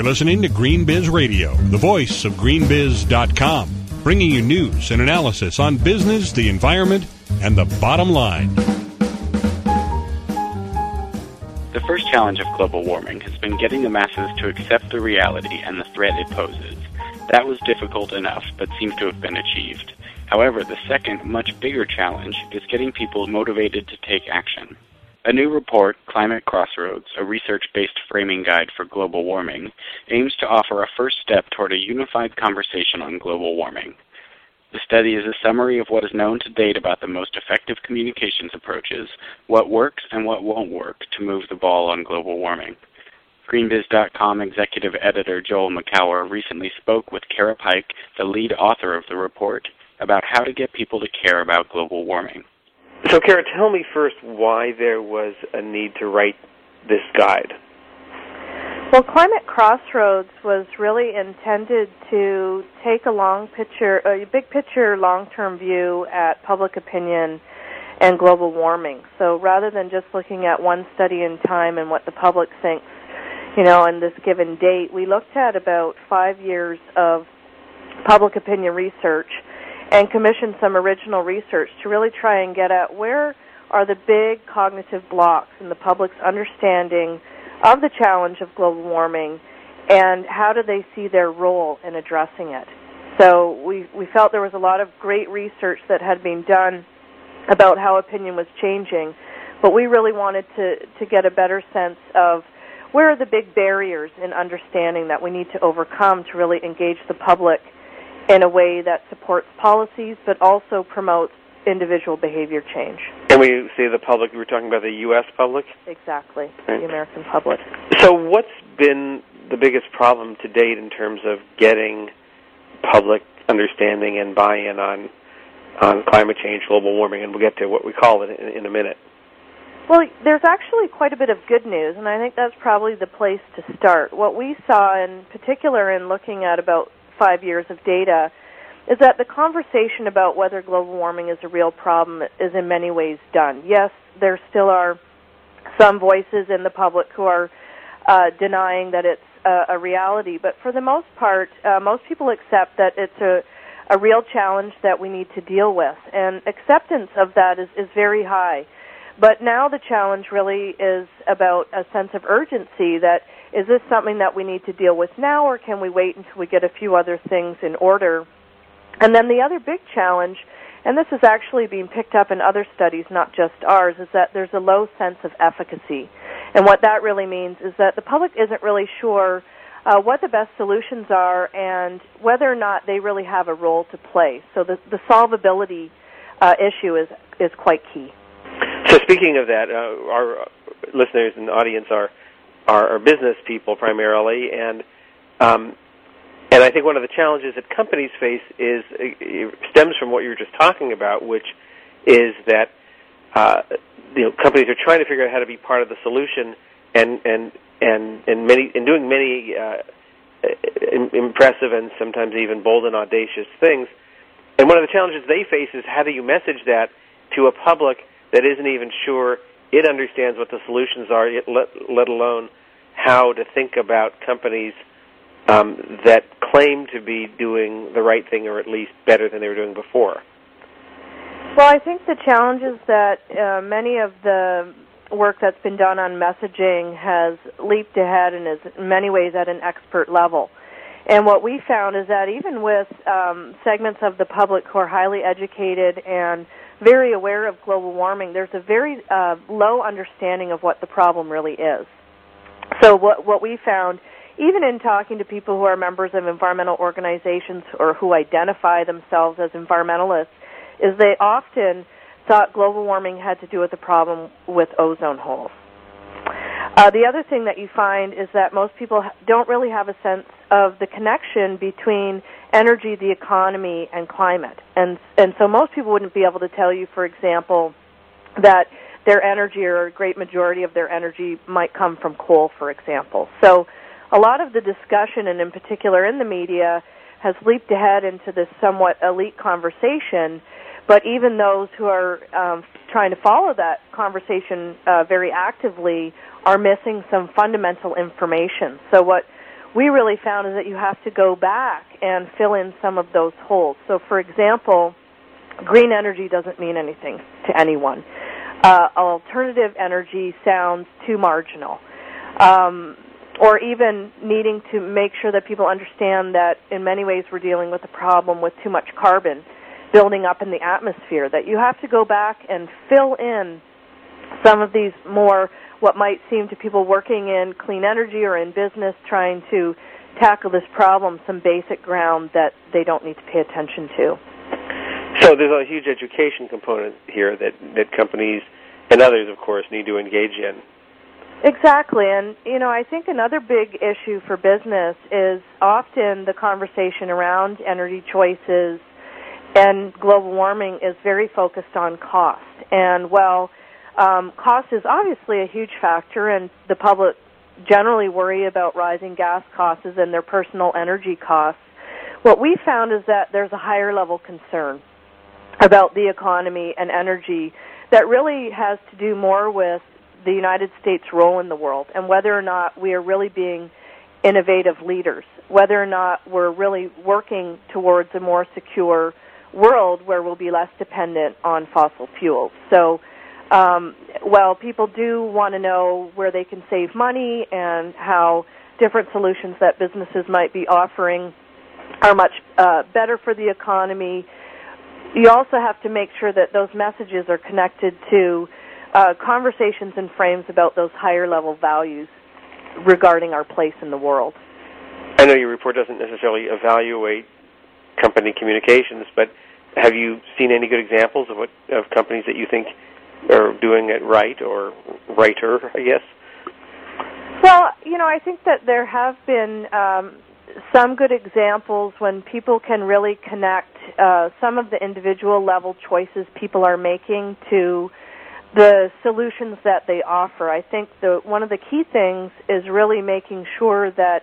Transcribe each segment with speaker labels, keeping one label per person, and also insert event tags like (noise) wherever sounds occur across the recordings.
Speaker 1: You're listening to GreenBiz Radio, the voice of greenbiz.com, bringing you news and analysis on business, the environment, and the bottom line.
Speaker 2: The first challenge of global warming has been getting the masses to accept the reality and the threat it poses. That was difficult enough, but seems to have been achieved. However, the second, much bigger challenge is getting people motivated to take action. A new report, Climate Crossroads, a research based framing guide for global warming, aims to offer a first step toward a unified conversation on global warming. The study is a summary of what is known to date about the most effective communications approaches, what works and what won't work to move the ball on global warming. GreenBiz.com executive editor Joel Makower recently spoke with Cara Pike, the lead author of the report, about how to get people to care about global warming.
Speaker 3: So, Cara, tell me first why there was a need to write this guide.
Speaker 4: Well, Climate Crossroads was really intended to take a long picture, a big picture, long-term view at public opinion and global warming. So rather than just looking at one study in time and what the public thinks, you know, on this given date, we looked at about five years of public opinion research and commissioned some original research to really try and get at where are the big cognitive blocks in the public's understanding of the challenge of global warming and how do they see their role in addressing it. So we, we felt there was a lot of great research that had been done about how opinion was changing, but we really wanted to, to get a better sense of where are the big barriers in understanding that we need to overcome to really engage the public in a way that supports policies but also promotes individual behavior change.
Speaker 3: And when you say the public, we're talking about the U.S. public?
Speaker 4: Exactly, right. the American public.
Speaker 3: So, what's been the biggest problem to date in terms of getting public understanding and buy in on, on climate change, global warming? And we'll get to what we call it in, in a minute.
Speaker 4: Well, there's actually quite a bit of good news, and I think that's probably the place to start. What we saw, in particular, in looking at about five years of data, is that the conversation about whether global warming is a real problem is in many ways done. Yes, there still are some voices in the public who are uh, denying that it's a, a reality, but for the most part, uh, most people accept that it's a a real challenge that we need to deal with, and acceptance of that is, is very high. But now the challenge really is about a sense of urgency that is this something that we need to deal with now, or can we wait until we get a few other things in order and then the other big challenge, and this is actually being picked up in other studies, not just ours, is that there's a low sense of efficacy. And what that really means is that the public isn't really sure uh, what the best solutions are and whether or not they really have a role to play. So the, the solvability uh, issue is, is quite key.
Speaker 3: So speaking of that, uh, our listeners and audience are, are, are business people primarily, and um, and I think one of the challenges that companies face is uh, stems from what you were just talking about, which is that uh, you know companies are trying to figure out how to be part of the solution, and and and and many and doing many uh, impressive and sometimes even bold and audacious things. And one of the challenges they face is how do you message that to a public that isn't even sure it understands what the solutions are, let, let alone how to think about companies um, that claim to be doing the right thing or at least better than they were doing before?
Speaker 4: Well, I think the challenge is that uh, many of the work that's been done on messaging has leaped ahead and is in many ways at an expert level. And what we found is that even with um, segments of the public who are highly educated and very aware of global warming, there's a very uh, low understanding of what the problem really is. So what what we found even in talking to people who are members of environmental organizations or who identify themselves as environmentalists, is they often thought global warming had to do with the problem with ozone holes. Uh, the other thing that you find is that most people don't really have a sense of the connection between energy, the economy, and climate. And and so most people wouldn't be able to tell you, for example, that their energy or a great majority of their energy might come from coal, for example. So a lot of the discussion, and in particular in the media, has leaped ahead into this somewhat elite conversation. But even those who are um, trying to follow that conversation uh, very actively are missing some fundamental information. So what we really found is that you have to go back and fill in some of those holes. So, for example, green energy doesn't mean anything to anyone. Uh, alternative energy sounds too marginal. Um, or even needing to make sure that people understand that in many ways we're dealing with a problem with too much carbon building up in the atmosphere, that you have to go back and fill in some of these more what might seem to people working in clean energy or in business trying to tackle this problem some basic ground that they don't need to pay attention to.
Speaker 3: So there's a huge education component here that, that companies and others, of course, need to engage in.
Speaker 4: Exactly. And, you know, I think another big issue for business is often the conversation around energy choices and global warming is very focused on cost. And while um, cost is obviously a huge factor, and the public generally worry about rising gas costs and their personal energy costs, what we found is that there's a higher level concern about the economy and energy that really has to do more with the United States' role in the world and whether or not we are really being innovative leaders, whether or not we're really working towards a more secure world where we'll be less dependent on fossil fuels. So, um, people do want to know where they can save money and how different solutions that businesses might be offering are much uh, better for the economy. You also have to make sure that those messages are connected to uh, conversations and frames about those higher level values regarding our place in the world.
Speaker 3: I know your report doesn't necessarily evaluate company communications, but have you seen any good examples of what of companies that you think are doing it right or righter? I guess.
Speaker 4: Well, you know, I think that there have been um, some good examples when people can really connect uh, some of the individual level choices people are making to the solutions that they offer. I think the one of the key things is really making sure that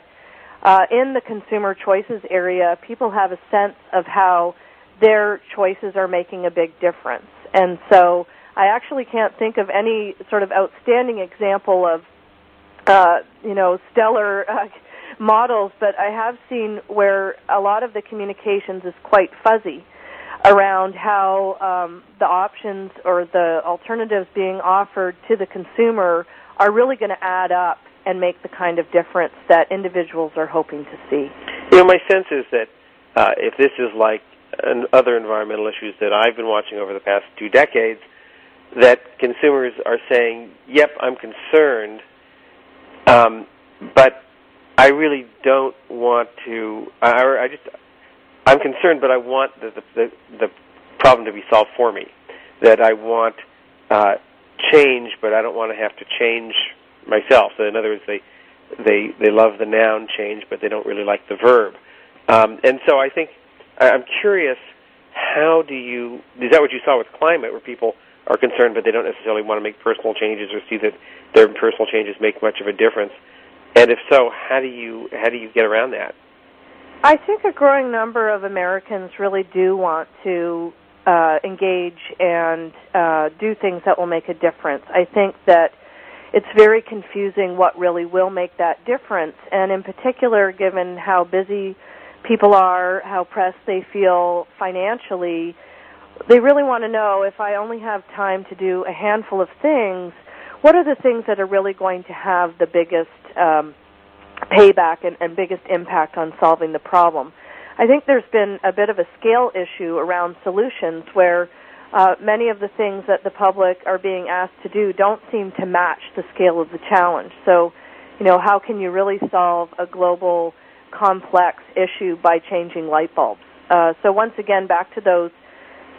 Speaker 4: uh, in the consumer choices area, people have a sense of how their choices are making a big difference. And so I actually can't think of any sort of outstanding example of, uh, you know, stellar uh, models, but I have seen where a lot of the communications is quite fuzzy around how um, the options or the alternatives being offered to the consumer are really going to add up and make the kind of difference that individuals are hoping to see.
Speaker 3: You know, my sense is that uh, if this is like other environmental issues that I've been watching over the past two decades, that consumers are saying, "Yep, I'm concerned, um, but I really don't want to. I, I just I'm concerned, but I want the, the, the problem to be solved for me. That I want uh, change, but I don't want to have to change myself. So in other words, they they they love the noun change, but they don't really like the verb. Um, and so I think I'm curious. How do you? Is that what you saw with climate, where people are concerned, but they don't necessarily want to make personal changes or see that their personal changes make much of a difference? And if so, how do you how do you get around that?
Speaker 4: I think a growing number of Americans really do want to uh, engage and uh, do things that will make a difference. I think that it's very confusing what really will make that difference, and in particular, given how busy people are, how pressed they feel financially, they really want to know if I only have time to do a handful of things, what are the things that are really going to have the biggest um, payback and, and biggest impact on solving the problem. I think there's been a bit of a scale issue around solutions where uh, many of the things that the public are being asked to do don't seem to match the scale of the challenge. So, you know, how can you really solve a global complex issue by changing light bulbs? Uh, so once again, back to those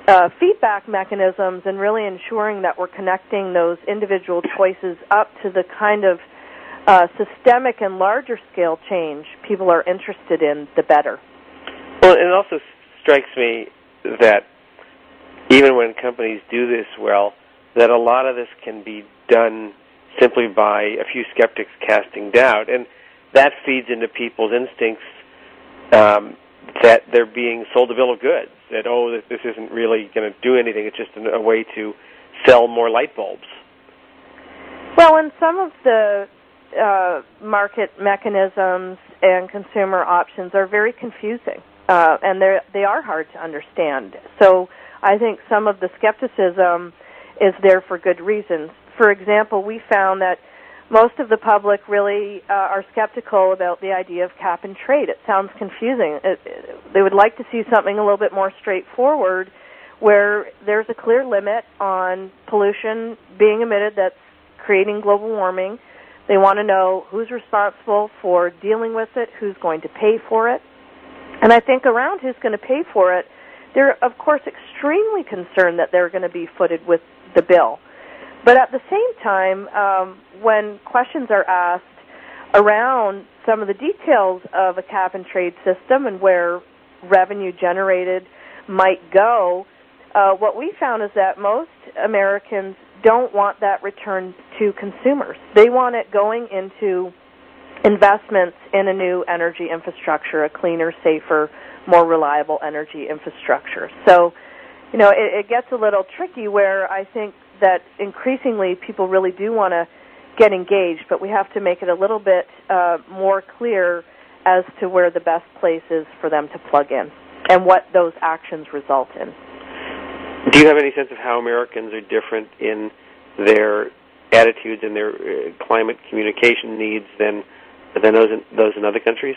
Speaker 4: uh, feedback mechanisms and really ensuring that we're connecting those individual choices up to the kind of uh, systemic and larger scale change people are interested in, the better.
Speaker 3: Well, it also strikes me that even when companies do this well, that a lot of this can be done simply by a few skeptics casting doubt, and that feeds into people's instincts um, that they're being sold a bill of goods. That oh, this isn't really going to do anything; it's just a way to sell more light bulbs.
Speaker 4: Well, and some of the uh, market mechanisms and consumer options are very confusing, uh, and they they are hard to understand. So I think some of the skepticism is there for good reasons. For example, we found that most of the public really uh, are skeptical about the idea of cap and trade. It sounds confusing. It, it, they would like to see something a little bit more straightforward where there's a clear limit on pollution being emitted that's creating global warming. They want to know who's responsible for dealing with it, who's going to pay for it. And I think around who's going to pay for it, they're of course extremely concerned that they're going to be footed with the bill. But at the same time, um, when questions are asked around some of the details of a cap and trade system and where revenue generated might go, uh, what we found is that most Americans don't want that return to consumers. They want it going into investments in a new energy infrastructure, a cleaner, safer, more reliable energy infrastructure. So, you know, it, it gets a little tricky where I think that increasingly people really do want to get engaged, but we have to make it a little bit uh, more clear as to where the best place is for them to plug in and what those actions result in.
Speaker 3: Do you have any sense of how Americans are different in their attitudes and their uh, climate communication needs than than those in, those in other countries?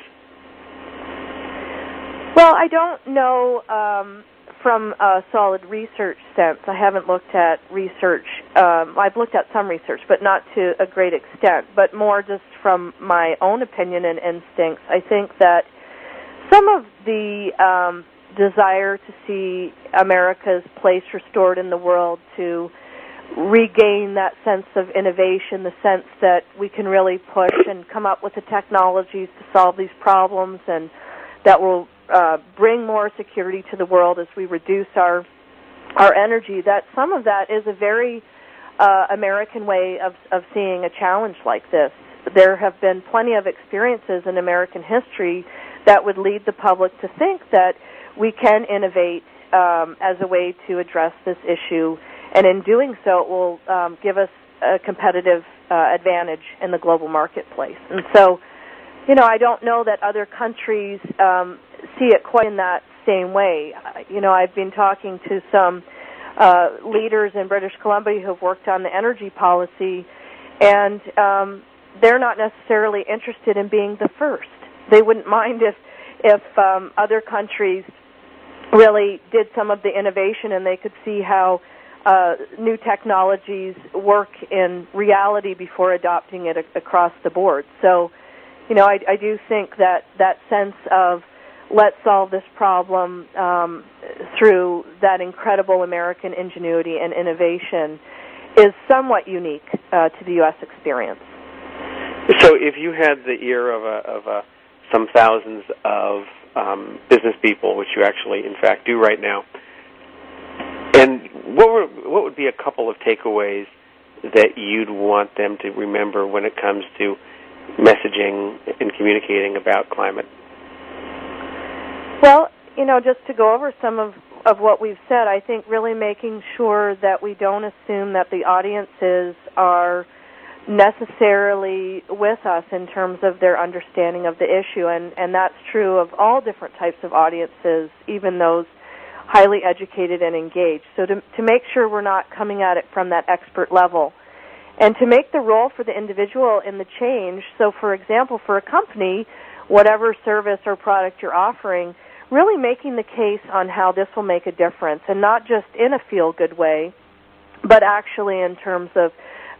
Speaker 4: Well, I don't know um, from a solid research sense. I haven't looked at research. Um, I've looked at some research, but not to a great extent. But more just from my own opinion and instincts. I think that some of the um, desire to see America's place restored in the world, to regain that sense of innovation, the sense that we can really push and come up with the technologies to solve these problems and that will uh, bring more security to the world as we reduce our our energy. That some of that is a very uh, American way of of seeing a challenge like this. There have been plenty of experiences in American history that would lead the public to think that we can innovate um, as a way to address this issue, and in doing so, it will um, give us a competitive uh, advantage in the global marketplace. And so, you know, I don't know that other countries um, see it quite in that same way. You know, I've been talking to some uh, leaders in British Columbia who've worked on the energy policy, and um, they're not necessarily interested in being the first. They wouldn't (laughs) mind if if um, other countries really did some of the innovation and they could see how uh, new technologies work in reality before adopting it a- across the board. So, you know, I, I do think that that sense of let's solve this problem um, through that incredible American ingenuity and innovation is somewhat unique uh, to the U.S. experience.
Speaker 3: So, if you had the ear of a, of a, some thousands of um, business people, which you actually, in fact, do right now, and what were, what would be a couple of takeaways that you'd want them to remember when it comes to messaging and communicating about climate?
Speaker 4: Well, you know, just to go over some of of what we've said, I think really making sure that we don't assume that the audiences are necessarily with us in terms of their understanding of the issue and and that's true of all different types of audiences even those highly educated and engaged. So to to make sure we're not coming at it from that expert level. And to make the role for the individual in the change so for example for a company whatever service or product you're offering really making the case on how this will make a difference and not just in a feel good way but actually in terms of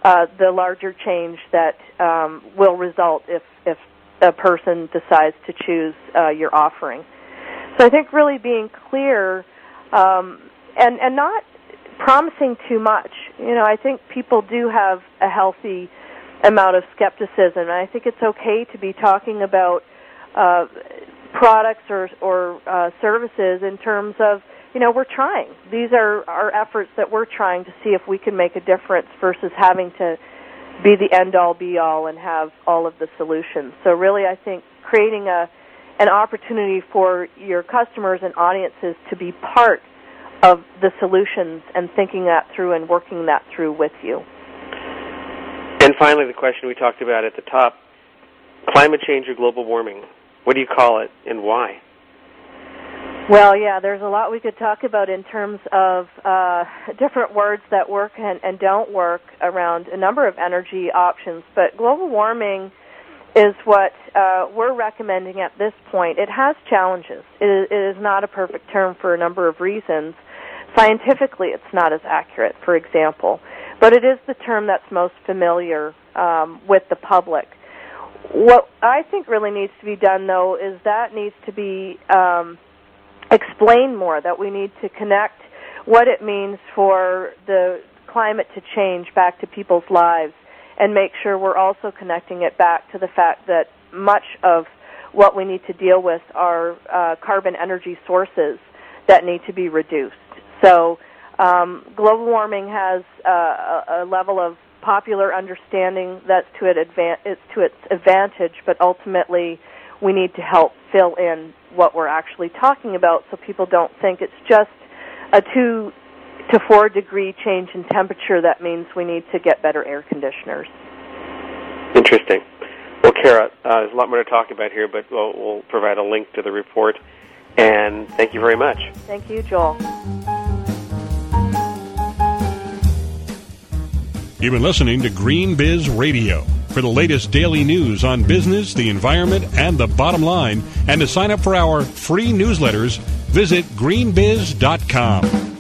Speaker 4: uh, the larger change that um, will result if if a person decides to choose uh, your offering. So I think really being clear um, and and not promising too much. You know, I think people do have a healthy amount of skepticism, and I think it's okay to be talking about uh, products or or uh, services in terms of you know, we're trying. These are our efforts that we're trying to see if we can make a difference versus having to be the end all be all and have all of the solutions. So really I think creating a an opportunity for your customers and audiences to be part of the solutions and thinking that through and working that through with you.
Speaker 3: And finally, the question we talked about at the top climate change or global warming. What do you call it and why?
Speaker 4: Well, yeah, there's a lot we could talk about in terms of uh, different words that work and, and don't work around a number of energy options. But global warming is what uh, we're recommending at this point. It has challenges. It is, it is not a perfect term for a number of reasons. Scientifically, it's not as accurate, for example, but it is the term that's most familiar um, with the public. What I think really needs to be done, though, is that needs to be um, explained more. That we need to connect what it means for the climate to change back to people's lives and make sure we're also connecting it back to the fact that much of what we need to deal with are uh, carbon energy sources that need to be reduced. So, um, global warming has uh, a, level of popular understanding that's to, it it's to its advantage, but ultimately we need to help fill in what we're actually talking about so people don't think it's just a two to four degree change in temperature, that means we need to get better air conditioners.
Speaker 3: Interesting. Well, Cara, uh, there's a lot more to talk about here, but we'll, we'll provide a link to the report. And thank you very much.
Speaker 4: Thank you, Joel.
Speaker 1: You've been listening to GreenBiz Radio. For the latest daily news on business, the environment, and the bottom line, and to sign up for our free newsletters, visit greenbiz.com.